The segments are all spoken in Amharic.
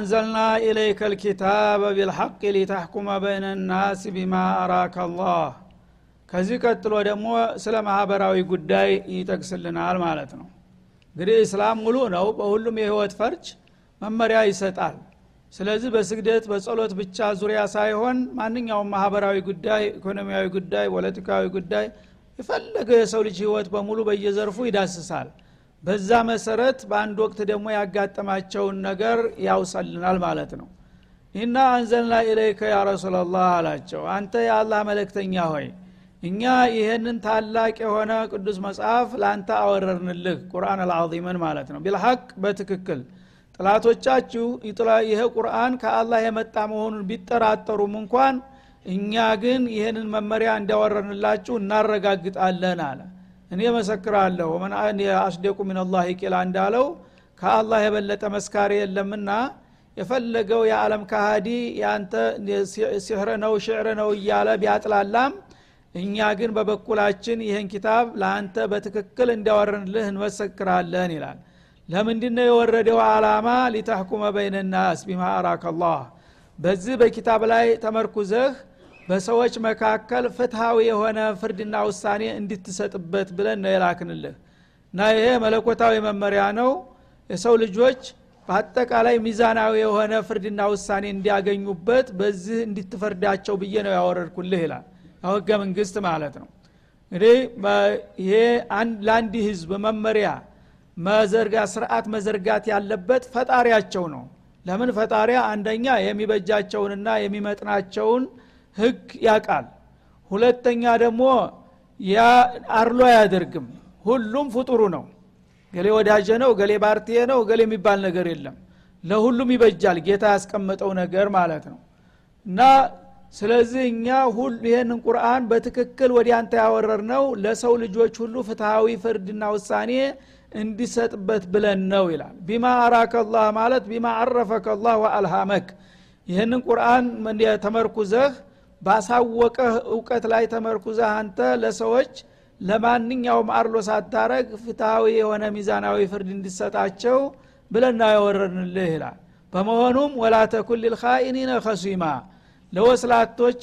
አንዘልና ኢለይከ ልኪታበ ቢልሐቅ ሊተሕኩመ በይነ ናስ ቢማ አራከ አላህ ከዚህ ቀጥሎ ደግሞ ስለ ማህበራዊ ጉዳይ ይጠቅስልናል ማለት ነው። እንግዲህ እስላም ሙሉ ነው በሁሉም የህይወት ፈርጅ መመሪያ ይሰጣል። ስለዚህ በስግደት በጸሎት ብቻ ዙሪያ ሳይሆን ማንኛውም ማህበራዊ ጉዳይ ኢኮኖሚያዊ ጉዳይ ፖለቲካዊ ጉዳይ የፈለገው የሰው ልጅ ህይወት በሙሉ በየዘርፉ ይዳስሳል በዛ መሰረት በአንድ ወቅት ደግሞ ያጋጠማቸውን ነገር ያውሰልናል ማለት ነው። ኢና አንዘልና ኢለይከ ያ ረሱላላህ አላቸው። አንተ የአላህ መለክተኛ ሆይ እኛ ይህንን ታላቅ የሆነ ቅዱስ መጽሐፍ ለአንተ አወረርንልህ ቁርአን አልዓዚምን ማለት ነው። ቢልሐቅ በትክክል ጥላቶቻችሁ ይሄ ቁርአን ከአላህ የመጣ መሆኑን ቢጠራጠሩም እንኳን እኛ ግን ይህንን መመሪያ እንዲያወረንላችሁ እናረጋግጣለን አለ እኔ መሰክራለሁ አስደቁ ሚንላህ ቂላ እንዳለው ከአላህ የበለጠ መስካሪ የለምና የፈለገው የዓለም ካሃዲ ያንተ ሲሕር ነው ሽዕር ነው እያለ ቢያጥላላም እኛ ግን በበኩላችን ይህን ኪታብ ለአንተ በትክክል እንዲያወረንልህ እንመሰክራለን ይላል። ለምንድነው የወረደው አላማ ሊተሕኩመ በይነናስ ቢማ አራከ አላህ በዚህ በኪታብ ላይ ተመርኩዘህ በሰዎች መካከል ፍትሃዊ የሆነ ፍርድና ውሳኔ እንድትሰጥበት ብለን ነው የላክንልህ። እና ይሄ መለኮታዊ መመሪያ ነው። የሰው ልጆች በአጠቃላይ ሚዛናዊ የሆነ ፍርድና ውሳኔ እንዲያገኙበት በዚህ እንድትፈርዳቸው ብዬ ነው ያወረድኩልህ ይላል። ህገ መንግስት ማለት ነው። እንግዲህ ይሄ ለአንድ ህዝብ መመሪያ መዘርጋት ስርዓት መዘርጋት ያለበት ፈጣሪያቸው ነው። ለምን ፈጣሪያ? አንደኛ የሚበጃቸውንና የሚመጥናቸውን ህግ ያቃል ሁለተኛ ደግሞ ያ አርሎ አያደርግም። ሁሉም ፍጡሩ ነው። ገሌ ወዳጀ ነው ገሌ ባርቴ ነው ገሌ የሚባል ነገር የለም። ለሁሉም ይበጃል። ጌታ ያስቀመጠው ነገር ማለት ነው። እና ስለዚህ እኛ ይህንን ቁርአን በትክክል አንተ ያወረር ነው ለሰው ልጆች ሁሉ ፍትሐዊ ፍርድና ውሳኔ እንዲሰጥበት ብለን ነው ይላል። ቢማ አራከ ላህ ማለት ቢማ አረፈከ ላህ ወአልሃመክ። ይህንን ቁርአን ተመርኩዘህ ባሳወቀህ እውቀት ላይ ተመርኩዘህ አንተ ለሰዎች ለማንኛውም አርሎ ሳታረግ ፍትሐዊ የሆነ ሚዛናዊ ፍርድ እንዲሰጣቸው ብለና ያወረድንልህ ይላል። በመሆኑም ወላ ተኩን ሊልኻኢኒነ ከሲማ ለወስላቶች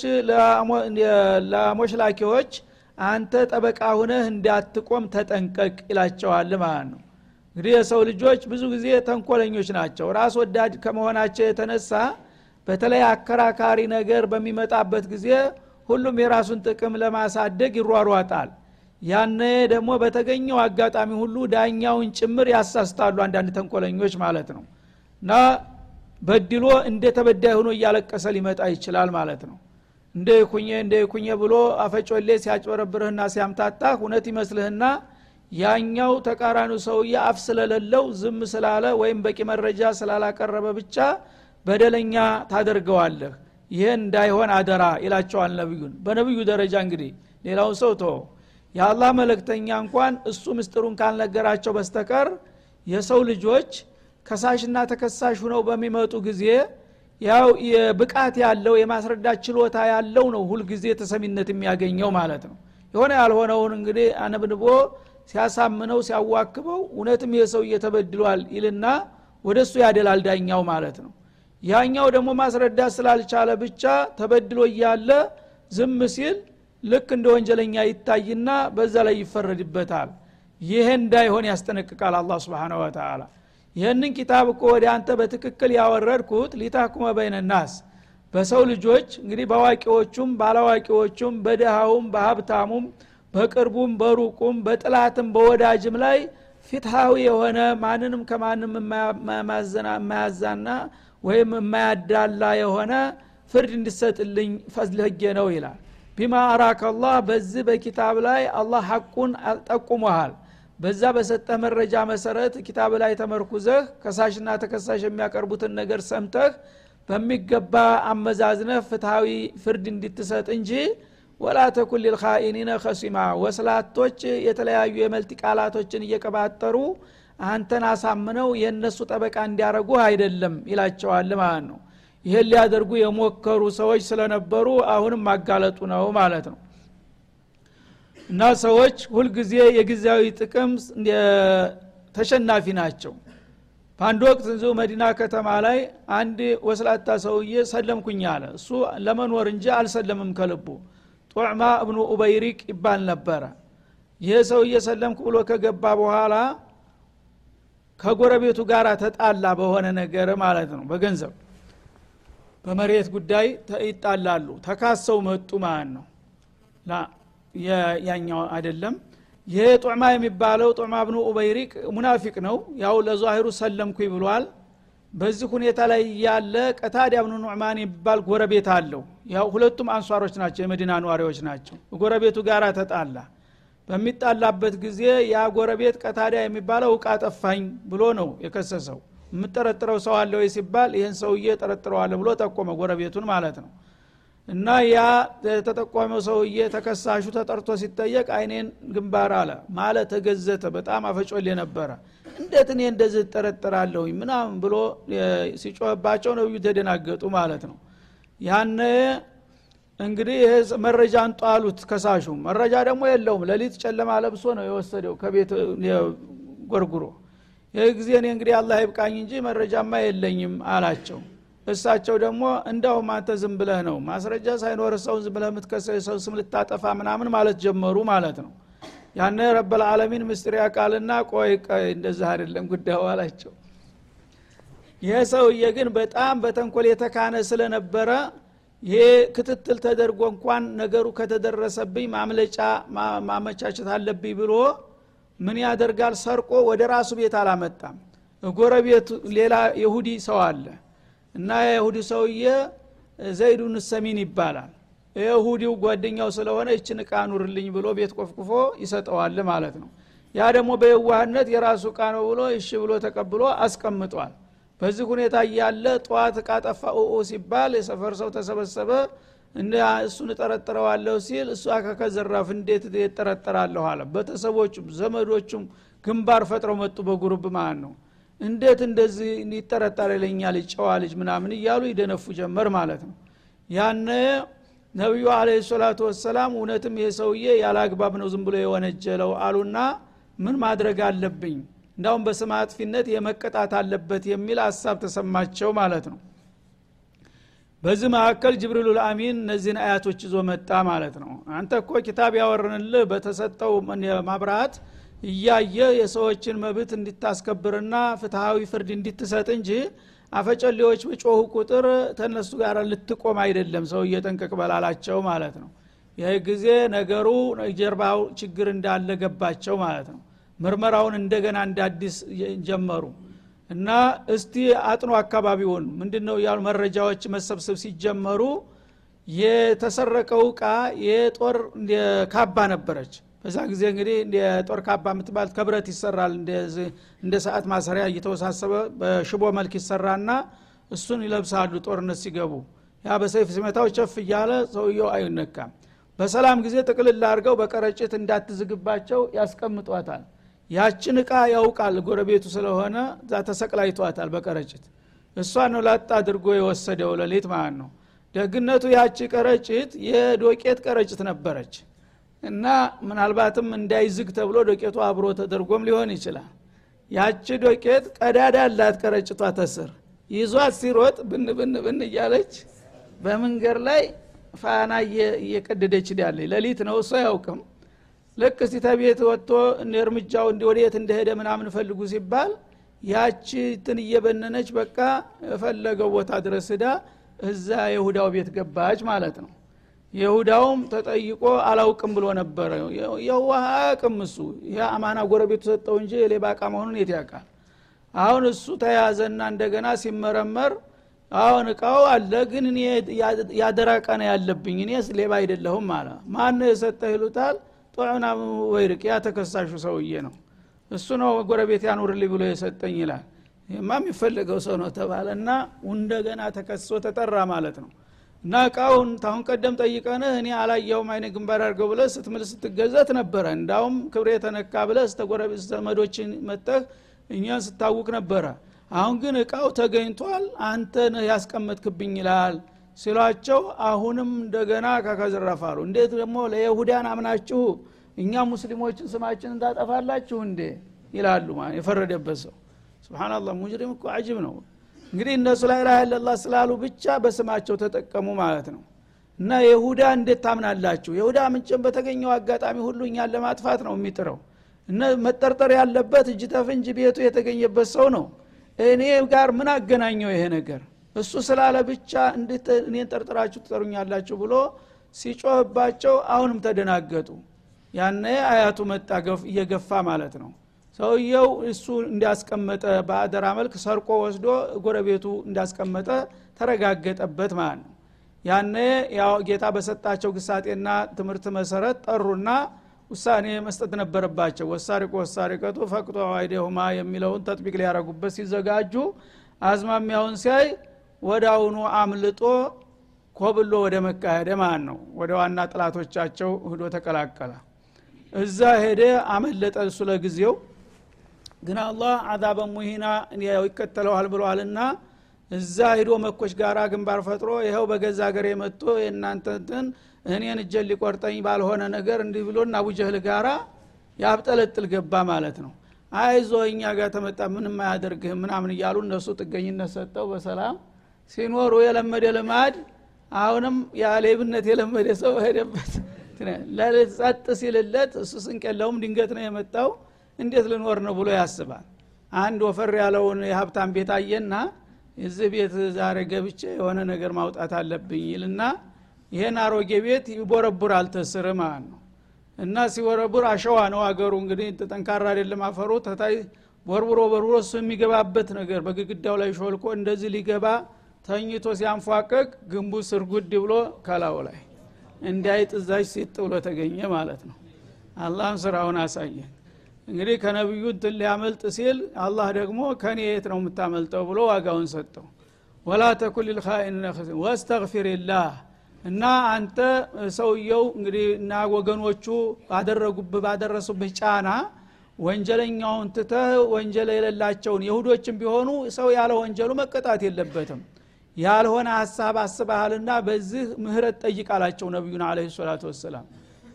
ለሞሽላኪዎች አንተ ጠበቃ ሁነህ እንዳትቆም ተጠንቀቅ ይላቸዋል ማለት ነው። እንግዲህ የሰው ልጆች ብዙ ጊዜ ተንኮለኞች ናቸው። ራስ ወዳድ ከመሆናቸው የተነሳ በተለይ አከራካሪ ነገር በሚመጣበት ጊዜ ሁሉም የራሱን ጥቅም ለማሳደግ ይሯሯጣል። ያነ ደግሞ በተገኘው አጋጣሚ ሁሉ ዳኛውን ጭምር ያሳስታሉ አንዳንድ ተንኮለኞች ማለት ነው። እና በድሎ እንደ ተበዳይ ሆኖ እያለቀሰ ሊመጣ ይችላል ማለት ነው። እንደ ኩኘ እንደ ኩኘ ብሎ አፈጮሌ ሲያጭበረብርህና ሲያምታታህ እውነት ይመስልህና ያኛው ተቃራኒው ሰውዬ አፍ ስለሌለው ዝም ስላለ ወይም በቂ መረጃ ስላላቀረበ ብቻ በደለኛ ታደርገዋለህ ይህን እንዳይሆን አደራ ይላቸዋል ነቢዩን። በነቢዩ ደረጃ እንግዲህ ሌላውን ሰው ቶ የአላህ መለክተኛ እንኳን እሱ ምስጢሩን ካልነገራቸው በስተቀር የሰው ልጆች ከሳሽና ተከሳሽ ሁነው በሚመጡ ጊዜ ያው የብቃት ያለው የማስረዳት ችሎታ ያለው ነው ሁልጊዜ ተሰሚነት የሚያገኘው ማለት ነው። የሆነ ያልሆነውን እንግዲህ አነብንቦ ሲያሳምነው ሲያዋክበው እውነትም ይህ ሰው እየተበድሏል ይልና ወደ እሱ ያደላል ዳኛው ማለት ነው ያኛው ደግሞ ማስረዳት ስላልቻለ ብቻ ተበድሎ እያለ ዝም ሲል ልክ እንደ ወንጀለኛ ይታይና በዛ ላይ ይፈረድበታል። ይህ እንዳይሆን ያስጠነቅቃል አላ ስብን ወተላ ይህንን ኪታብ እኮ ወደ አንተ በትክክል ያወረድኩት ሊታኩመ በይነናስ በሰው ልጆች እንግዲህ በአዋቂዎቹም ባላዋቂዎቹም በድሃውም በሀብታሙም በቅርቡም በሩቁም በጥላትም በወዳጅም ላይ ፊትሃዊ የሆነ ማንንም ከማንም የማያዛና ወይም የማያዳላ የሆነ ፍርድ እንዲሰጥልኝ ፈዝልህጌ ነው ይላል። ቢማ አራከ አላህ በዚህ በኪታብ ላይ አላህ ሐቁን ጠቁመሃል። በዛ በሰጠ መረጃ መሰረት ኪታብ ላይ ተመርኩዘህ ከሳሽና ተከሳሽ የሚያቀርቡትን ነገር ሰምተህ በሚገባ አመዛዝነህ ፍትሃዊ ፍርድ እንድትሰጥ እንጂ ወላ ተኩን ሊልኻኢኒነ ከሲማ ወስላቶች የተለያዩ የመልቲ ቃላቶችን እየቀባጠሩ አንተን አሳምነው የእነሱ ጠበቃ እንዲያረጉ አይደለም ይላቸዋል ማለት ነው። ይህን ሊያደርጉ የሞከሩ ሰዎች ስለነበሩ አሁንም ማጋለጡ ነው ማለት ነው። እና ሰዎች ሁልጊዜ የጊዜያዊ ጥቅም ተሸናፊ ናቸው። በአንድ ወቅት እዚሁ መዲና ከተማ ላይ አንድ ወስላታ ሰውዬ ሰለምኩኝ አለ። እሱ ለመኖር እንጂ አልሰለምም ከልቡ። ጦዕማ እብኑ ኡበይሪቅ ይባል ነበረ። ይህ ሰውዬ ሰለምኩ ብሎ ከገባ በኋላ ከጎረቤቱ ጋር ተጣላ በሆነ ነገር ማለት ነው። በገንዘብ በመሬት ጉዳይ ይጣላሉ። ተካሰው መጡ ማለት ነው። ያኛው አይደለም። ይሄ ጦዕማ የሚባለው ጦዕማ ብኑ ኡበይሪቅ ሙናፊቅ ነው። ያው ለዛሂሩ ሰለምኩኝ ብሏል። በዚህ ሁኔታ ላይ ያለ ቀታዳ ብኑ ኑዕማን የሚባል ጎረቤት አለው። ያው ሁለቱም አንሷሮች ናቸው የመዲና ነዋሪዎች ናቸው። ጎረቤቱ ጋር ተጣላ በሚጣላበት ጊዜ ያ ጎረቤት ቀታዳ የሚባለው እቃ ጠፋኝ ብሎ ነው የከሰሰው። የምጠረጥረው ሰው አለ ወይ ሲባል ይህን ሰውዬ ጠረጥረዋለሁ ብሎ ጠቆመ ጎረቤቱን ማለት ነው። እና ያ የተጠቆመው ሰውዬ ተከሳሹ ተጠርቶ ሲጠየቅ አይኔን ግንባር አለ ማለት ተገዘተ። በጣም አፈጮሌ ነበረ። እንዴት እኔ እንደዚህ እጠረጥራለሁኝ ምናምን ብሎ ሲጮህባቸው ነብዩ ተደናገጡ ማለት ነው። ያነ እንግዲህ ይሄ መረጃ አንጧሉት ከሳሹ። መረጃ ደግሞ የለውም። ለሊት ጨለማ ለብሶ ነው የወሰደው ከቤት ጎርጉሮ። ይህ ጊዜ እኔ እንግዲህ አላህ ይብቃኝ እንጂ መረጃማ የለኝም አላቸው። እሳቸው ደግሞ እንዳውም አንተ ዝም ብለህ ነው ማስረጃ ሳይኖር ሰው ዝም ብለህ የምትከሰው ሰው ስም ልታጠፋ ምናምን ማለት ጀመሩ ማለት ነው። ያነ ረበልዓለሚን ምስጢር ያቃልና ቆይ እንደዚህ አይደለም ጉዳዩ አላቸው። ይህ ሰውዬ ግን በጣም በተንኮል የተካነ ስለነበረ ይሄ ክትትል ተደርጎ እንኳን ነገሩ ከተደረሰብኝ ማምለጫ ማመቻቸት አለብኝ ብሎ ምን ያደርጋል? ሰርቆ ወደ ራሱ ቤት አላመጣም። ጎረቤቱ ሌላ የሁዲ ሰው አለ እና የይሁዲ ሰውዬ ዘይዱን ሰሚን ይባላል። የይሁዲው ጓደኛው ስለሆነ ይችን እቃ ኑርልኝ ብሎ ቤት ቆፍቁፎ ይሰጠዋል ማለት ነው። ያ ደግሞ በየዋህነት የራሱ እቃ ነው ብሎ እሺ ብሎ ተቀብሎ አስቀምጧል በዚህ ሁኔታ እያለ ጠዋት እቃ ጠፋ ኦኦ ሲባል የሰፈር ሰው ተሰበሰበ። እሱን እጠረጥረዋለሁ ሲል እሱ አካከዘራፍ እንዴት እጠረጠራለሁ አለ። ቤተሰቦቹም ዘመዶቹም ግንባር ፈጥረው መጡ በጉሩብ ማለት ነው። እንዴት እንደዚህ ይጠረጠር ይለኛል ጨዋ ልጅ ምናምን እያሉ ይደነፉ ጀመር ማለት ነው። ያነ ነቢዩ አለ ሰላቱ ወሰላም እውነትም ይሄ ሰውዬ ያለ አግባብ ነው ዝም ብሎ የወነጀለው አሉና ምን ማድረግ አለብኝ እንዳውም በስም አጥፊነት የመቀጣት አለበት የሚል ሀሳብ ተሰማቸው ማለት ነው። በዚህ መካከል ጅብሪሉ ልአሚን እነዚህን አያቶች ይዞ መጣ ማለት ነው። አንተ እኮ ኪታብ ያወርንልህ በተሰጠው ማብራት እያየ የሰዎችን መብት እንዲታስከብርና ፍትሐዊ ፍርድ እንዲትሰጥ እንጂ አፈጨሌዎች በጮሁ ቁጥር ተነሱ ጋር ልትቆም አይደለም ሰው እየጠንቀቅ በላላቸው ማለት ነው። ይህ ጊዜ ነገሩ ጀርባው ችግር እንዳለ ገባቸው ማለት ነው ምርመራውን እንደገና እንደ አዲስ ጀመሩ። እና እስቲ አጥኖ አካባቢውን ምንድን ነው ያሉ መረጃዎች መሰብሰብ ሲጀመሩ የተሰረቀው እቃ የጦር ካባ ነበረች። በዛ ጊዜ እንግዲህ የጦር ካባ የምትባል ከብረት ይሰራል። እንደ ሰዓት ማሰሪያ እየተወሳሰበ በሽቦ መልክ ይሰራና እሱን ይለብሳሉ ጦርነት ሲገቡ። ያ በሰይፍ ሲመታው ቸፍ እያለ ሰውየው አይነካም። በሰላም ጊዜ ጥቅልል አድርገው በቀረጭት እንዳትዝግባቸው ያስቀምጧታል ያችን እቃ ያውቃል ጎረቤቱ ስለሆነ እዛ ተሰቅላይቷታል በቀረጭት። እሷ ነው ላጣ አድርጎ የወሰደው ለሌት ማለት ነው። ደግነቱ ያቺ ቀረጭት የዶቄት ቀረጭት ነበረች። እና ምናልባትም እንዳይዝግ ተብሎ ዶቄቱ አብሮ ተደርጎም ሊሆን ይችላል። ያቺ ዶቄት ቀዳዳ አላት ቀረጭቷ ተስር። ይዟት ሲሮጥ ብን ብን ብን እያለች በመንገድ ላይ ፋና እየቀደደች ያለች ለሊት ነው እሱ አያውቅም ልክ እስቲ ተቤት ወጥቶ እርምጃው ወደየት እንደሄደ ምናምን ፈልጉ ሲባል ያቺ ትን እየበነነች በቃ የፈለገው ቦታ ድረስ ዳ እዛ የሁዳው ቤት ገባች ማለት ነው። የሁዳውም ተጠይቆ አላውቅም ብሎ ነበረ። የዋህ አያውቅም እሱ። ይህ አማና ጎረቤቱ ሰጠው እንጂ የሌባ እቃ መሆኑን የት ያውቃል? አሁን እሱ ተያዘና እንደገና ሲመረመር አሁን እቃው አለ ግን እኔ ያደራ እቃ ነው ያለብኝ እኔስ ሌባ አይደለሁም አለ። ማን የሰጠ ይሉታል ጦዕና ወይርቅ ያ ተከሳሹ ሰውዬ ነው። እሱ ነው ጎረቤት ያኑርልኝ ብሎ የሰጠኝ ይላል። ይማ የሚፈለገው ሰው ነው ተባለ እና እንደገና ተከሶ ተጠራ ማለት ነው። እና እቃውን ታሁን ቀደም ጠይቀንህ እኔ አላየውም አይነ ግንባር አድርገው ብለ ስትምል ስትገዘት ነበረ። እንዳውም ክብሬ የተነካ ብለ ስተጎረቤት ዘመዶችን መጠህ እኛን ስታውቅ ነበረ። አሁን ግን እቃው ተገኝቷል አንተ ያስቀመጥክብኝ ይላል ሲሏቸው አሁንም እንደገና ካከዘረፋሉ እንዴት ደግሞ ለይሁዳን አምናችሁ እኛ ሙስሊሞችን ስማችን እንዳጠፋላችሁ እንዴ? ይላሉ የፈረደበት ሰው። ስብናላህ ሙጅሪም እኮ አጅብ ነው። እንግዲህ እነሱ ላይ ላ ለላ ስላሉ ብቻ በስማቸው ተጠቀሙ ማለት ነው። እና የሁዳ እንዴት ታምናላችሁ? የሁዳ ምንጭም በተገኘው አጋጣሚ ሁሉ እኛን ለማጥፋት ነው የሚጥረው። እነ መጠርጠር ያለበት እጅ ተፍንጅ ቤቱ የተገኘበት ሰው ነው። እኔ ጋር ምን አገናኘው ይሄ ነገር እሱ ስላለ ብቻ እንዴት እኔን ጠርጥራችሁ ትጠሩኛላችሁ ብሎ ሲጮህባቸው አሁንም ተደናገጡ። ያነ አያቱ መጣ እየገፋ ማለት ነው። ሰውየው እሱ እንዳስቀመጠ በአደራ መልክ ሰርቆ ወስዶ ጎረቤቱ እንዳስቀመጠ ተረጋገጠበት ማለት ነው። ያነ ያው ጌታ በሰጣቸው ግሳጤና ትምህርት መሰረት ጠሩና ውሳኔ መስጠት ነበረባቸው። ወሳሪቆ ወሳሪቀቱ ፈቅጦ አይደሁማ የሚለውን ተጥቢቅ ሊያረጉበት ሲዘጋጁ አዝማሚያውን ሲያይ አሁኑ አምልጦ ኮብሎ ወደ መካ ሄደ ነው ወደ ዋና ጥላቶቻቸው ህዶ ተቀላቀለ። እዛ ሄደ አመለጠ እሱ ለጊዜው። ግን አላህ አዛበ ሙሂና ይከተለዋል ብሏልና እዛ ሂዶ መኮች ጋራ ግንባር ፈጥሮ ይኸው በገዛ ሀገር የመጡ የእናንተንትን እኔን እጀን ሊቆርጠኝ ባልሆነ ነገር እንዲህ ብሎና አቡጀህል ጋራ ያብጠለጥል ገባ ማለት ነው። አይዞ እኛ ጋር ተመጣ ምንም አያደርግህም ምናምን እያሉ እነሱ ጥገኝነት ሰጠው በሰላም ሲኖሩ የለመደ ልማድ አሁንም የሌብነት የለመደ ሰው ሄደበት ጸጥ ሲልለት እሱ ስንቅ የለውም ድንገት ነው የመጣው። እንዴት ልኖር ነው ብሎ ያስባል። አንድ ወፈር ያለውን የሀብታም ቤት አየና እዚህ ቤት ዛሬ ገብቼ የሆነ ነገር ማውጣት አለብኝ ይልና ይሄን አሮጌ ቤት ይቦረቡራል ተስር ማለት ነው። እና ሲወረቡር አሸዋ ነው አገሩ። እንግዲህ ጠንካራ አይደለም አፈሩ። ተታይ ቦርቡሮ ቦርቡሮ እሱ የሚገባበት ነገር በግድግዳው ላይ ሾልኮ እንደዚህ ሊገባ ተኝቶ ሲያንፏቀቅ ግንቡ ስርጉድ ብሎ ከላው ላይ እንዳይጥዛች ሲጥ ብሎ ተገኘ ማለት ነው። አላህም ስራውን አሳየን እንግዲህ ከነቢዩ እንትን ሊያመልጥ ሲል አላህ ደግሞ ከኔ የት ነው የምታመልጠው ብሎ ዋጋውን ሰጠው። ወላ ተኩን ወስተግፊርላህ እና አንተ ሰውየው እንግዲህ እና ወገኖቹ ባደረጉብህ ባደረሱብህ ጫና ወንጀለኛውን ትተህ ወንጀል የሌላቸውን የሁዶችም ቢሆኑ ሰው ያለ ወንጀሉ መቀጣት የለበትም ያልሆነ ሀሳብ አስበሃልና በዚህ ምህረት ጠይቃላቸው ነቢዩን አለ ሰላቱ ወሰላም።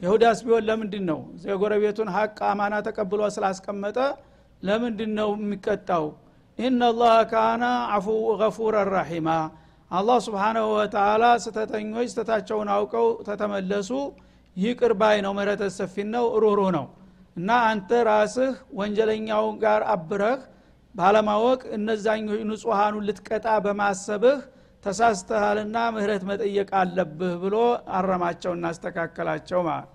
ይሁዳስ ቢሆን ለምንድን ነው የጎረቤቱን ሀቅ አማና ተቀብሎ ስላስቀመጠ ለምንድን ነው የሚቀጣው? ኢናላህ ካነ አፉ ገፉረ ራሒማ አላህ ስብሓናሁ ወተላ ስተተኞች ስተታቸውን አውቀው ተተመለሱ። ይቅር ባይ ነው ምህረተ ሰፊን ነው ሩህሩህ ነው። እና አንተ ራስህ ወንጀለኛው ጋር አብረህ ባለማወቅ እነዛኞች ንጹሐኑን ልትቀጣ በማሰብህ ተሳስተሃልና ምህረት መጠየቅ አለብህ ብሎ አረማቸው እናስተካከላቸው ማለት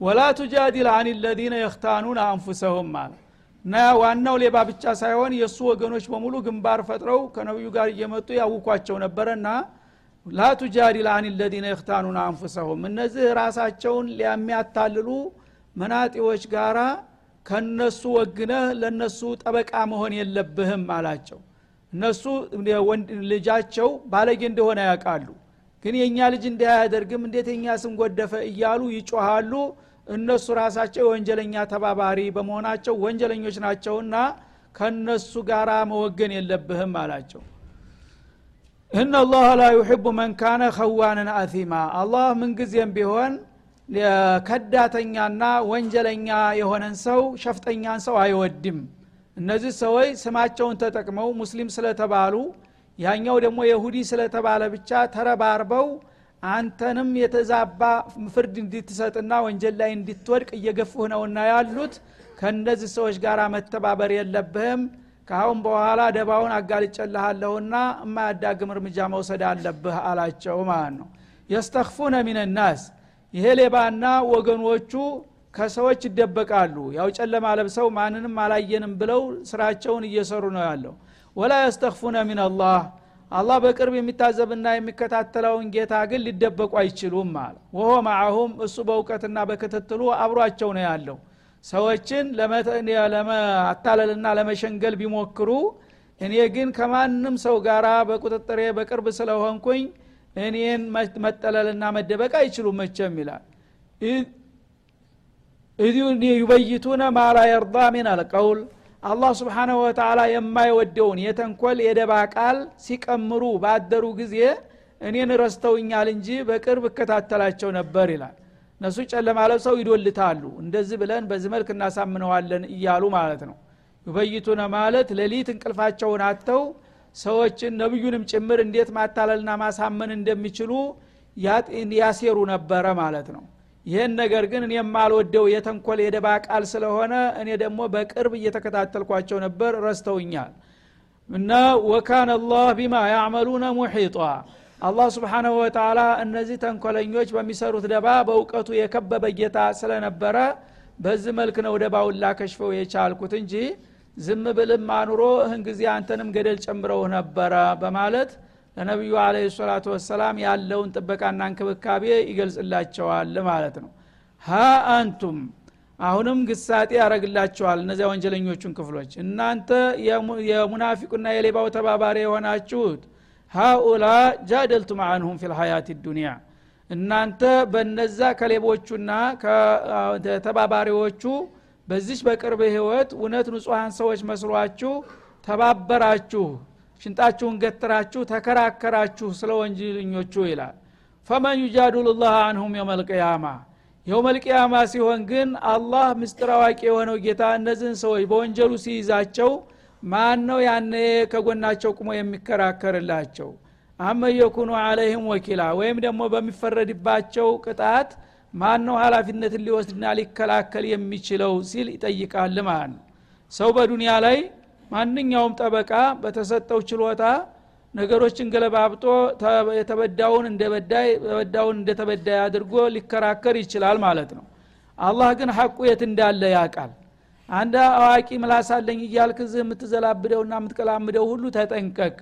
ولا تجادل عن الذين يختانون أنفسهم ማለት እና ዋናው ሌባ ብቻ ሳይሆን የእሱ ወገኖች በሙሉ ግንባር ፈጥረው ከነቢዩ ጋር እየመጡ ያውኳቸው ነበረና لا تجادل عن الذين يختانون أنفسهم። እነዚህ ራሳቸውን ሊያሚያታልሉ መናጢዎች ጋራ ከነሱ ወግነህ ለነሱ ጠበቃ መሆን የለብህም አላቸው እነሱ ልጃቸው ባለጌ እንደሆነ ያውቃሉ። ግን የእኛ ልጅ እንዲህ አያደርግም እንዴት የኛ ስም እያሉ ይጮሃሉ። እነሱ ራሳቸው የወንጀለኛ ተባባሪ በመሆናቸው ወንጀለኞች ናቸውና ከነሱ ጋር መወገን የለብህም አላቸው። እነ አላህ ላ ዩሕቡ መን ካነ ኸዋንን አቲማ አላህ ምንጊዜም ቢሆን ከዳተኛና ወንጀለኛ የሆነን ሰው ሸፍጠኛን ሰው አይወድም እነዚህ ሰዎች ስማቸውን ተጠቅመው ሙስሊም ስለተባሉ ያኛው ደግሞ የሁዲ ስለተባለ ብቻ ተረባርበው አንተንም የተዛባ ፍርድ እንድትሰጥና ወንጀል ላይ እንድትወድቅ እየገፉህ ነውና ያሉት ከእነዚህ ሰዎች ጋር መተባበር የለብህም። ከአሁን በኋላ ደባውን አጋልጨልሃለሁና የማያዳግም እርምጃ መውሰድ አለብህ አላቸው ማለት ነው። የስተክፉነ ሚንናስ ይሄ ሌባና ወገኖቹ ከሰዎች ይደበቃሉ። ያው ጨለማ ለብሰው ማንንም አላየንም ብለው ስራቸውን እየሰሩ ነው ያለው። ወላ የስተክፉነ ሚንላህ አላህ በቅርብ የሚታዘብና የሚከታተለውን ጌታ ግን ሊደበቁ አይችሉም አለ። ወሆ ማአሁም እሱ በእውቀትና በክትትሉ አብሯቸው ነው ያለው። ሰዎችን ለማታለልና ለመሸንገል ቢሞክሩ እኔ ግን ከማንም ሰው ጋር በቁጥጥሬ በቅርብ ስለሆንኩኝ እኔን መጠለልና መደበቅ አይችሉም መቸም ይላል ዩበይቱነ ማላ የርዳ ሚን አልቀውል። አላህ ስብሓናሁ ወተላ የማይወደውን የተንኮል የደባ ቃል ሲቀምሩ ባደሩ ጊዜ እኔን ረስተውኛል እንጂ በቅርብ እከታተላቸው ነበር ይላል። እነሱ ጨለማ ለብሰው ይዶልታሉ። እንደዚህ ብለን በዚህ መልክ እናሳምነዋለን እያሉ ማለት ነው። ዩበይቱነ ማለት ሌሊት እንቅልፋቸውን አጥተው ሰዎችን ነቢዩንም ጭምር እንዴት ማታለልና ማሳመን እንደሚችሉ ያሴሩ ነበረ ማለት ነው ይህን ነገር ግን እኔ የማልወደው የተንኮል የደባ ቃል ስለሆነ እኔ ደግሞ በቅርብ እየተከታተልኳቸው ነበር ረስተውኛል። እና ወካነ አላህ ቢማ ያዕመሉነ ሙሒጧ አላህ ስብሓናሁ ወተላ እነዚህ ተንኮለኞች በሚሰሩት ደባ በእውቀቱ የከበበ ጌታ ስለነበረ በዚህ መልክ ነው ደባውን ላከሽፈው የቻልኩት እንጂ ዝም ብልም አኑሮ እህን ጊዜ አንተንም ገደል ጨምረው ነበረ በማለት ለነቢዩ አለ ሰላቱ ወሰላም ያለውን ጥበቃና እንክብካቤ ይገልጽላቸዋል ማለት ነው። ሀ አንቱም አሁንም ግሳጤ ያደረግላቸዋል እነዚያ ወንጀለኞቹን ክፍሎች። እናንተ የሙናፊቁና የሌባው ተባባሪ የሆናችሁት ሃኡላ ጃደልቱም አንሁም ፊ ልሀያት ዱኒያ እናንተ በነዛ ከሌቦቹና ከተባባሪዎቹ በዚች በቅርብ ህይወት እውነት ንጹሐን ሰዎች መስሏችሁ ተባበራችሁ ሽንጣችሁን ገትራችሁ ተከራከራችሁ ስለ ወንጀለኞቹ ይላል። ፈመን ዩጃዱሉ ላህ አንሁም የውመልቅያማ የውመልቅያማ ሲሆን ግን አላህ ምስጢር አዋቂ የሆነው ጌታ እነዚህን ሰዎች በወንጀሉ ሲይዛቸው ማን ነው ያነ ከጎናቸው ቁሞ የሚከራከርላቸው? አመ የኩኑ አለይህም ወኪላ። ወይም ደግሞ በሚፈረድባቸው ቅጣት ማን ነው ሀላፊነትን ሊወስድና ሊከላከል የሚችለው ሲል ይጠይቃል ማለት ነው። ሰው በዱንያ ላይ ማንኛውም ጠበቃ በተሰጠው ችሎታ ነገሮችን ገለባብጦ የተበዳውን እንደ በዳይ ተበዳውን እንደ ተበዳይ አድርጎ ሊከራከር ይችላል ማለት ነው። አላህ ግን ሐቁ የት እንዳለ ያውቃል። አንድ አዋቂ ምላሳለኝ እያልክ ዝህ የምትዘላብደውና የምትቀላምደው ሁሉ ተጠንቀቅ።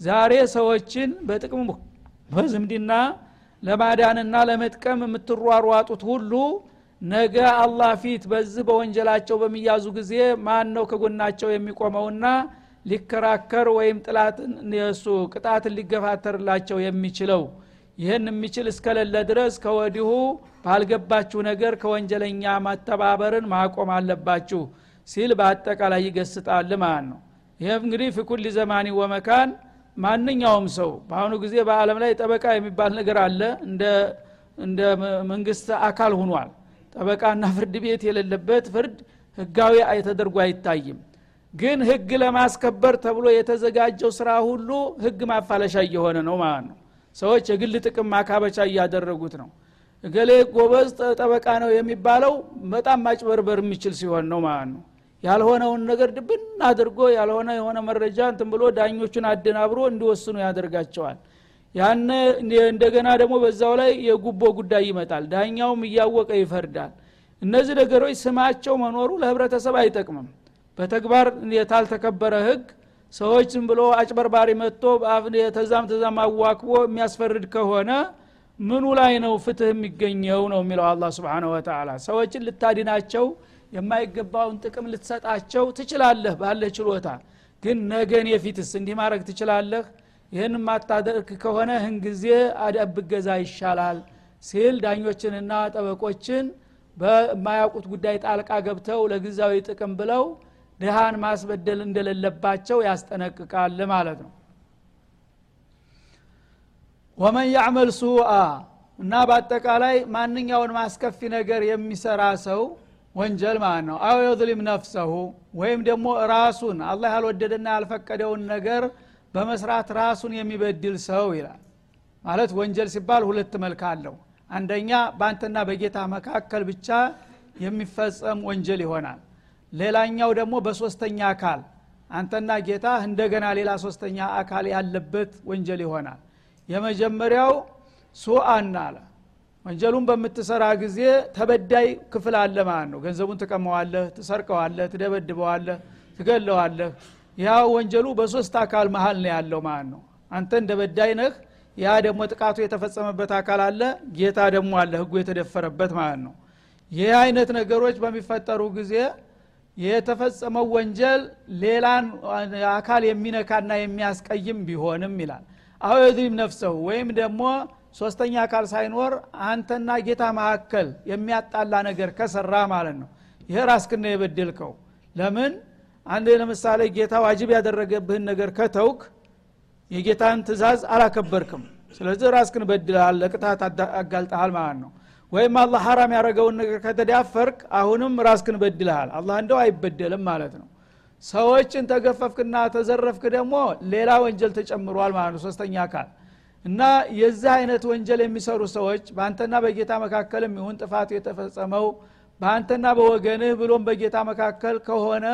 ዛሬ ሰዎችን በጥቅም በዝምድና ለማዳንና ለመጥቀም የምትሯሯጡት ሁሉ ነገ አላህ ፊት በዚህ በወንጀላቸው በሚያዙ ጊዜ ማን ነው ከጎናቸው የሚቆመውና ሊከራከር ወይም የሱ ቅጣትን ሊገፋተርላቸው የሚችለው? ይህን የሚችል እስከሌለ ድረስ ከወዲሁ ባልገባችሁ ነገር ከወንጀለኛ ማተባበርን ማቆም አለባችሁ ሲል በአጠቃላይ ይገስጣል ማለት ነው። ይህም እንግዲህ ፊኩል ዘማኒ ወመካን ማንኛውም ሰው በአሁኑ ጊዜ በአለም ላይ ጠበቃ የሚባል ነገር አለ። እንደ መንግስት አካል ሁኗል ጠበቃና ፍርድ ቤት የሌለበት ፍርድ ህጋዊ ተደርጎ አይታይም። ግን ህግ ለማስከበር ተብሎ የተዘጋጀው ስራ ሁሉ ህግ ማፋለሻ እየሆነ ነው ማለት ነው። ሰዎች የግል ጥቅም ማካበቻ እያደረጉት ነው። እገሌ ጎበዝ ጠበቃ ነው የሚባለው በጣም ማጭበርበር የሚችል ሲሆን ነው ማለት ነው። ያልሆነውን ነገር ድብን አድርጎ ያልሆነ የሆነ መረጃ እንትን ብሎ ዳኞቹን አደናብሮ እንዲወስኑ ያደርጋቸዋል ያነ እንደገና ደግሞ በዛው ላይ የጉቦ ጉዳይ ይመጣል። ዳኛውም እያወቀ ይፈርዳል። እነዚህ ነገሮች ስማቸው መኖሩ ለህብረተሰብ አይጠቅምም። በተግባር የታልተከበረ ህግ ሰዎች ዝም ብሎ አጭበርባሪ መጥቶ ተዛም ተዛም አዋክቦ የሚያስፈርድ ከሆነ ምኑ ላይ ነው ፍትህ የሚገኘው ነው የሚለው አላ ስብን ወተላ ሰዎችን ልታድናቸው የማይገባውን ጥቅም ልትሰጣቸው ትችላለህ ባለ ችሎታ። ግን ነገን የፊትስ እንዲህ ማድረግ ትችላለህ ይህን ማታደርግ ከሆነ ህን ጊዜ አደብ ገዛ ይሻላል ሲል ዳኞችንና ጠበቆችን በማያውቁት ጉዳይ ጣልቃ ገብተው ለጊዜያዊ ጥቅም ብለው ድሃን ማስበደል እንደሌለባቸው ያስጠነቅቃል ማለት ነው። ወመን ያዕመል ሱአ እና በአጠቃላይ ማንኛውን ማስከፊ ነገር የሚሰራ ሰው ወንጀል ማለት ነው። አው የظሊም ነፍሰሁ ወይም ደግሞ ራሱን አላህ ያልወደደና ያልፈቀደውን ነገር በመስራት ራሱን የሚበድል ሰው ይላል። ማለት ወንጀል ሲባል ሁለት መልክ አለው። አንደኛ በአንተና በጌታ መካከል ብቻ የሚፈጸም ወንጀል ይሆናል። ሌላኛው ደግሞ በሶስተኛ አካል አንተና ጌታ እንደገና ሌላ ሶስተኛ አካል ያለበት ወንጀል ይሆናል። የመጀመሪያው ሱአና አለ። ወንጀሉን በምትሰራ ጊዜ ተበዳይ ክፍል አለ ማለት ነው። ገንዘቡን ትቀመዋለህ ትሰርቀዋለህ ትደበድበዋለህ ትገለዋለህ ያ ወንጀሉ በሶስት አካል መሀል ነው ያለው ማለት ነው። አንተ እንደ በዳይ ነህ ያ ደግሞ ጥቃቱ የተፈጸመበት አካል አለ ጌታ ደግሞ አለ ህጉ የተደፈረበት ማለት ነው። ይህ አይነት ነገሮች በሚፈጠሩ ጊዜ የተፈጸመው ወንጀል ሌላን አካል የሚነካና የሚያስቀይም ቢሆንም ይላል። የዝሊም ነፍሰሁ ወይም ደግሞ ሶስተኛ አካል ሳይኖር አንተና ጌታ መካከል የሚያጣላ ነገር ከሰራ ማለት ነው። ይህ ራስክን የበደልከው። ለምን አንድ ለምሳሌ ጌታ ዋጅብ ያደረገብህን ነገር ከተውክ የጌታን ትእዛዝ አላከበርክም። ስለዚህ ራስክን በድልሃል ለቅጣት አጋልጠሃል ማለት ነው። ወይም አላህ ሐራም ያደረገውን ነገር ከተዳፈርክ አሁንም ራስክን በድልሃል አላህ እንደው አይበደልም ማለት ነው። ሰዎችን ተገፈፍክና ተዘረፍክ ደግሞ ሌላ ወንጀል ተጨምሯል ማለት ነው። ሶስተኛ አካል እና የዚህ አይነት ወንጀል የሚሰሩ ሰዎች በአንተና በጌታ መካከልም ይሁን ጥፋቱ የተፈጸመው በአንተና በወገንህ ብሎም በጌታ መካከል ከሆነ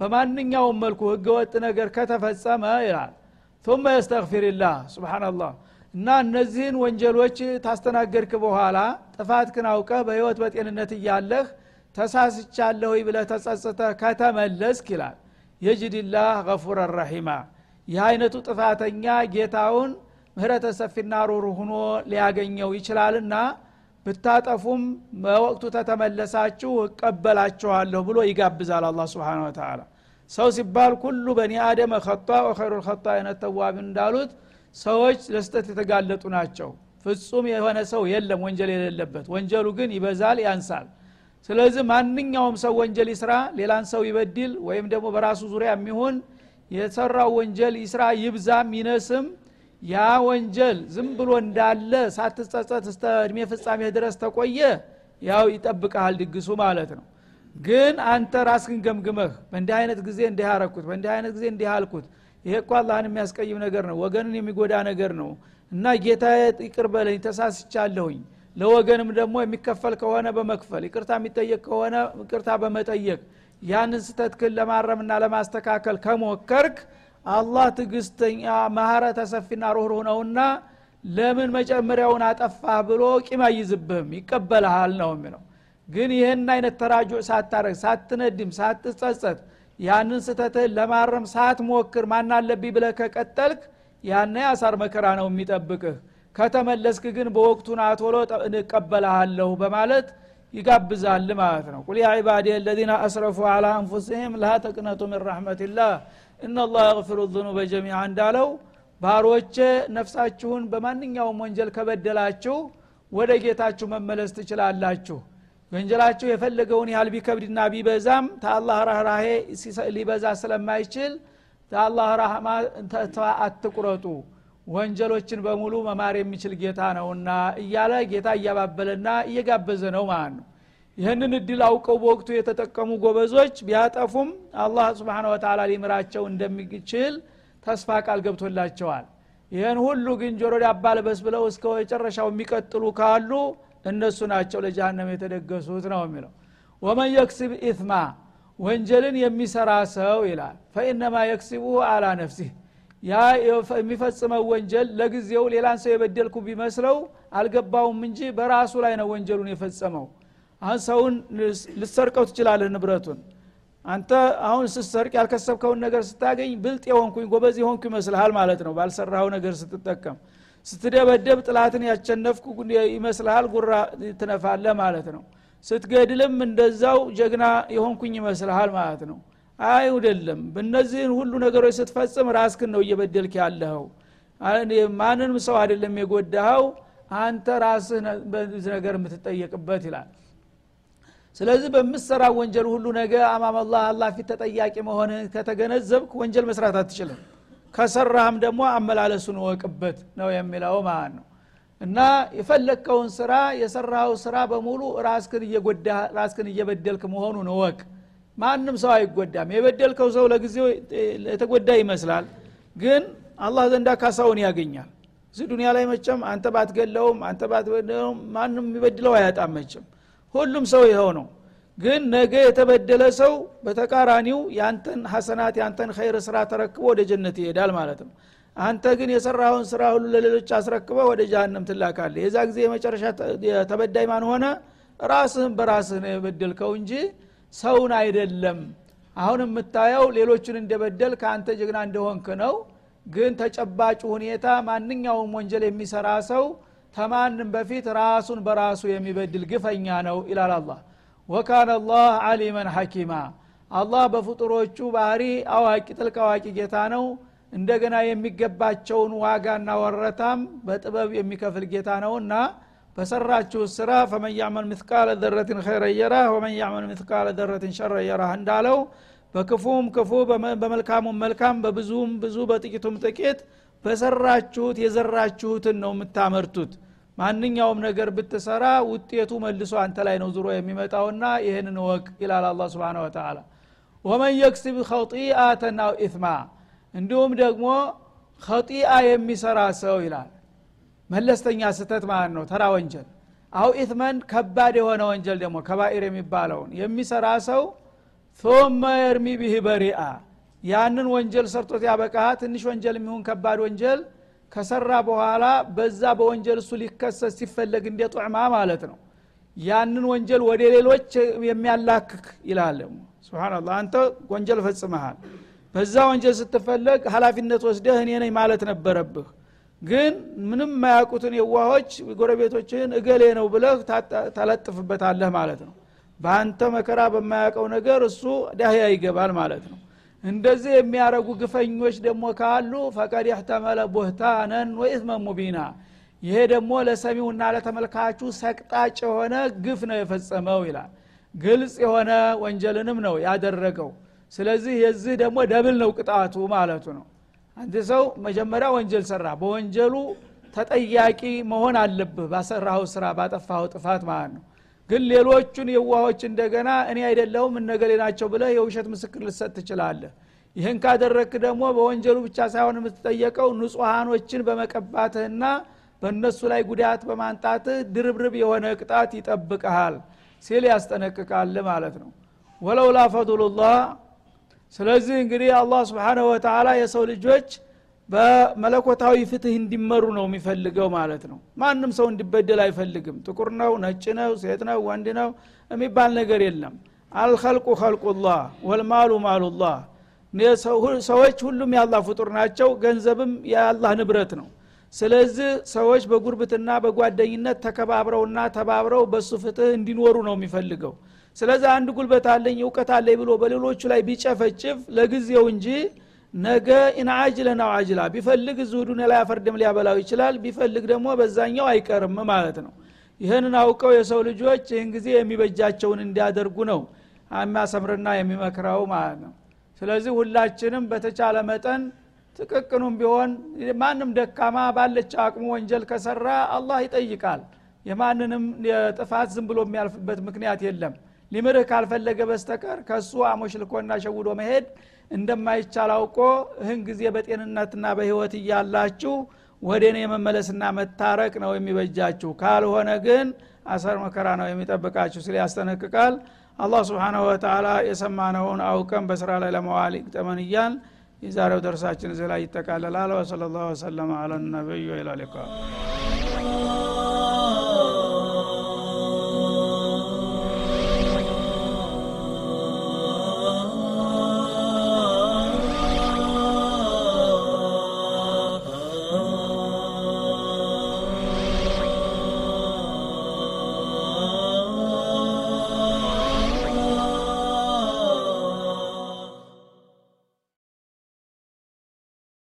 በማንኛውም መልኩ ህገወጥ ነገር ከተፈጸመ ይላል ثم يستغفر الله سبحان الله እና እነዚህን ወንጀሎች ታስተናገድክ በኋላ ጥፋትክን አውቀህ በህይወት በጤንነት እያለህ ተሳስቻለሁ ብለህ ተጸጽተህ ከተመለስክ ይላል የጅድላህ ገፉረ ረሒማ ይህ አይነቱ ጥፋተኛ ጌታውን ምህረተ ሰፊና ሩሩ ሁኖ ሊያገኘው ይችላልና ብታጠፉም በወቅቱ ተተመለሳችሁ እቀበላችኋለሁ ብሎ ይጋብዛል አላ ስብን ወተላ ሰው ሲባል ኩሉ በኒ አደመ ከጣ ወኸይሩ ልከጣ አይነት ተዋቢ እንዳሉት ሰዎች ለስተት የተጋለጡ ናቸው። ፍጹም የሆነ ሰው የለም ወንጀል የሌለበት። ወንጀሉ ግን ይበዛል ያንሳል። ስለዚህ ማንኛውም ሰው ወንጀል ይስራ ሌላን ሰው ይበድል ወይም ደግሞ በራሱ ዙሪያ የሚሆን የሰራው ወንጀል ይስራ ይብዛም ይነስም ያ ወንጀል ዝም ብሎ እንዳለ ሳትጸጸት እስተ እድሜ ፍጻሜ ድረስ ተቆየ ያው ይጠብቀሃል ድግሱ ማለት ነው። ግን አንተ ራስህን ገምግመህ በእንዲህ አይነት ጊዜ እንዲህ አረኩት በእንዲህ አይነት ጊዜ እንዲህ አልኩት ይሄ እኮ አላህን የሚያስቀይም ነገር ነው ወገንን የሚጎዳ ነገር ነው እና ጌታ ይቅር በለኝ ተሳስቻለሁኝ። ለወገንም ደግሞ የሚከፈል ከሆነ በመክፈል ይቅርታ የሚጠየቅ ከሆነ ይቅርታ በመጠየቅ ያንን ስተትክን ለማረምና ለማስተካከል ከሞከርክ አላህ ትግስተኛ ማህረተ ሰፊና ሩህሩህ ነውና ለምን መጨመሪያውን አጠፋህ ብሎ ቂም አይዝብህም ይቀበልሃል ነው የሚለው። ግን ይህን አይነት ተራጆ ሳታረግ ሳትነድም ሳትጸጸት ያንን ስተትህን ለማረም ሳትሞክር ማን አለብኝ ብለህ ከቀጠልክ ያነ አሳር መከራ ነው የሚጠብቅህ። ከተመለስክ ግን በወቅቱ ናቶሎ እቀበልሃለሁ በማለት ይጋብዛል ማለት ነው። ቁል ያ ዒባዲ አለዚነ አስረፉ አላ አንፉስህም ላ ተቅነቱ ምን ረሕመትላህ እናላህ የግፊሩ ዙኑበ ጀሚዓ እንዳለው ባሮቼ ነፍሳችሁን በማንኛውም ወንጀል ከበደላችሁ ወደ ጌታችሁ መመለስ ትችላላችሁ። ወንጀላችሁ የፈለገውን ያህል ቢከብድና ቢበዛም ተአላህ ራህራሄ ሊበዛ ስለማይችል ተአላህ ራህማ አትቁረጡ። ወንጀሎችን በሙሉ መማር የሚችል ጌታ ነውና እያለ ጌታ እያባበለና እየጋበዘ ነው ማለት ነው ይህንን እድል አውቀው በወቅቱ የተጠቀሙ ጎበዞች ቢያጠፉም አላህ ስብን ወተላ ሊምራቸው እንደሚችል ተስፋ ቃል ገብቶላቸዋል። ይህን ሁሉ ግን ጆሮ ዳባ ብለው እስከ መጨረሻው የሚቀጥሉ ካሉ እነሱ ናቸው ለጃሃንም የተደገሱት ነው የሚለው። ወመን የክስብ ኢትማ ወንጀልን የሚሰራ ሰው ይላል። ፈኢነማ የክስቡ አላ ነፍሲህ ያ የሚፈጽመው ወንጀል ለጊዜው ሌላን ሰው የበደልኩ ቢመስለው አልገባውም እንጂ በራሱ ላይ ነው ወንጀሉን የፈጸመው ሰውን ልሰርቀው ትችላለህ ንብረቱን። አንተ አሁን ስትሰርቅ ያልከሰብከውን ነገር ስታገኝ ብልጥ የሆንኩኝ ጎበዝ የሆንኩ ይመስልሃል ማለት ነው። ባልሰራው ነገር ስትጠቀም። ስትደበደብ ጥላትን ያቸነፍኩ ይመስልሃል ጉራ ትነፋለ ማለት ነው። ስትገድልም እንደዛው ጀግና የሆንኩኝ ይመስልሃል ማለት ነው። አይውደለም በእነዚህን ሁሉ ነገሮች ስትፈጽም ራስክን ነው እየበደልክ ያለኸው። ማንንም ሰው አይደለም የጎዳኸው። አንተ ራስህ ነገር የምትጠየቅበት ይላል ስለዚህ በምሰራ ወንጀል ሁሉ ነገ አማመላህ አላህ ፊት ተጠያቂ መሆንህን ከተገነዘብክ ወንጀል መስራት አትችልም። ከሰራህም ደግሞ አመላለሱን ወቅበት ነው የሚለው ማለት ነው። እና የፈለግከውን ስራ የሰራው ስራ በሙሉ ራስክን እየጎዳ ራስክን እየበደልክ መሆኑን እወቅ። ማንም ሰው አይጎዳም። የበደልከው ሰው ለጊዜው የተጎዳ ይመስላል ግን አላህ ዘንዳ ካሳውን ያገኛል። እዚህ ዱኒያ ላይ መቸም አንተ ባትገለውም አንተ ባትበደለውም ማንም የሚበድለው አያጣም መቸም ሁሉም ሰው ይኸው ነው። ግን ነገ የተበደለ ሰው በተቃራኒው ያንተን ሐሰናት ያንተን ኸይር ስራ ተረክቦ ወደ ጀነት ይሄዳል ማለት ነው። አንተ ግን የሰራውን ስራ ሁሉ ለሌሎች አስረክበ ወደ ጃሃንም ትላካለ የዛ ጊዜ የመጨረሻ ተበዳይ ማን ሆነ? ራስህን በራስህ ነው የበደልከው እንጂ ሰውን አይደለም። አሁን የምታየው ሌሎችን እንደበደል ከአንተ ጀግና እንደሆንክ ነው። ግን ተጨባጭ ሁኔታ ማንኛውም ወንጀል የሚሰራ ሰው ተማንም በፊት ራሱን በራሱ የሚበድል ግፈኛ ነው ይላል አላህ። ወካነ አላህ አሊመን ሐኪማ። አላህ በፍጡሮቹ ባህሪ አዋቂ ጥልቅ አዋቂ ጌታ ነው። እንደገና የሚገባቸውን ዋጋና ወረታም በጥበብ የሚከፍል ጌታ ነውና በሰራችሁ ስራ ፈመን ያዕመል ምትቃለ ዘረትን ኸይረ የራህ ወመን ያዕመል ምትቃለ ዘረትን ሸረ የራህ እንዳለው በክፉም ክፉ በመልካሙም መልካም በብዙም ብዙ በጥቂቱም ጥቂት በሰራችሁት የዘራችሁትን ነው የምታመርቱት። ማንኛውም ነገር ብትሰራ ውጤቱ መልሶ አንተ ላይ ነው ዙሮ የሚመጣውና ይህንን ወቅ ይላል አላ ስብን ወተላ ወመን የክስብ ኸጢአተን አው ኢትማ እንዲሁም ደግሞ ኸጢአ የሚሰራ ሰው ይላል። መለስተኛ ስተት ማለት ነው ተራ ወንጀል። አው ኢትመን ከባድ የሆነ ወንጀል ደግሞ ከባኢር የሚባለውን የሚሰራ ሰው ثم የርሚ ቢህ በሪአ ያንን ወንጀል ሰርቶት ያበቃ ትንሽ ወንጀል የሚሆን ከባድ ወንጀል ከሰራ በኋላ በዛ በወንጀል እሱ ሊከሰስ ሲፈለግ እንደ ጡዕማ ማለት ነው። ያንን ወንጀል ወደ ሌሎች የሚያላክክ ይላል። ስብናላህ አንተ ወንጀል ፈጽመሃል። በዛ ወንጀል ስትፈለግ ሀላፊነት ወስደህ እኔ ነኝ ማለት ነበረብህ። ግን ምንም የማያውቁትን የዋሆች ጎረቤቶችን እገሌ ነው ብለህ ታለጥፍበታለህ ማለት ነው። በአንተ መከራ በማያውቀው ነገር እሱ ዳህያ ይገባል ማለት ነው እንደዚህ የሚያረጉ ግፈኞች ደግሞ ካሉ فقد احتمل بهتانا وإثما مبينا። ይሄ ደግሞ ለሰሚውና ለተመልካቹ ሰቅጣጭ የሆነ ግፍ ነው የፈጸመው ይላል። ግልጽ የሆነ ወንጀልንም ነው ያደረገው። ስለዚህ የዚህ ደግሞ double ነው ቅጣቱ ማለቱ ነው። አንድ ሰው መጀመሪያ ወንጀል ሰራ። በወንጀሉ ተጠያቂ መሆን አለብህ በሰራኸው ስራ ባጠፋኸው ጥፋት ማለት ነው ግን ሌሎቹን የዋሆች እንደገና እኔ አይደለሁም እነገሌ ናቸው ብለህ የውሸት ምስክር ልሰጥ ትችላለህ። ይህን ካደረክ ደግሞ በወንጀሉ ብቻ ሳይሆን የምትጠየቀው ንጹሐኖችን በመቀባትህና በእነሱ ላይ ጉዳት በማንጣትህ ድርብርብ የሆነ ቅጣት ይጠብቀሃል ሲል ያስጠነቅቃል ማለት ነው። ወለውላ ፈضሉላህ ስለዚህ እንግዲህ አላህ ስብሓንሁ ወተላ የሰው ልጆች በመለኮታዊ ፍትህ እንዲመሩ ነው የሚፈልገው ማለት ነው። ማንም ሰው እንዲበደል አይፈልግም። ጥቁር ነው ነጭ ነው ሴት ነው ወንድ ነው የሚባል ነገር የለም። አልከልቁ ከልቁላህ ወልማሉ ማሉላህ። ሰዎች ሁሉም የአላህ ፍጡር ናቸው ገንዘብም የአላህ ንብረት ነው። ስለዚህ ሰዎች በጉርብትና በጓደኝነት ተከባብረውና ተባብረው በሱ ፍትህ እንዲኖሩ ነው የሚፈልገው። ስለዚህ አንድ ጉልበት አለኝ እውቀት አለኝ ብሎ በሌሎቹ ላይ ቢጨፈጭፍ ለጊዜው እንጂ ነገ ኢንአጅለን አጅላ። ቢፈልግ እዚሁ ዱኒያ ላይ አፈርድም ሊያበላው ይችላል ቢፈልግ ደግሞ በዛኛው አይቀርም ማለት ነው። ይህንን አውቀው የሰው ልጆች ይህን ጊዜ የሚበጃቸውን እንዲያደርጉ ነው የሚያሰምርና የሚመክረው ማለት ነው። ስለዚህ ሁላችንም በተቻለ መጠን ጥቅቅኑም ቢሆን ማንም ደካማ ባለች አቅሙ ወንጀል ከሰራ አላህ ይጠይቃል። የማንንም ጥፋት ዝም ብሎ የሚያልፍበት ምክንያት የለም ሊምርህ ካልፈለገ በስተቀር ከእሱ አሞሽልኮና ሸውዶ መሄድ እንደማይቻል አውቆ ይህን ጊዜ በጤንነትና በህይወት እያላችሁ ወደ እኔ መመለስና መታረቅ ነው የሚበጃችሁ። ካልሆነ ግን አሰር መከራ ነው የሚጠብቃችሁ ሲል ያስጠነቅቃል። አላህ ስብሓናሁ ወተላ የሰማነውን አውቀን በስራ ላይ ለመዋል ይቅጠመን እያል የዛሬው ደርሳችን እዚህ ላይ ይጠቃለላል። ወሰለ ላሁ ወሰለማ አለ ነቢዩ ሊቃ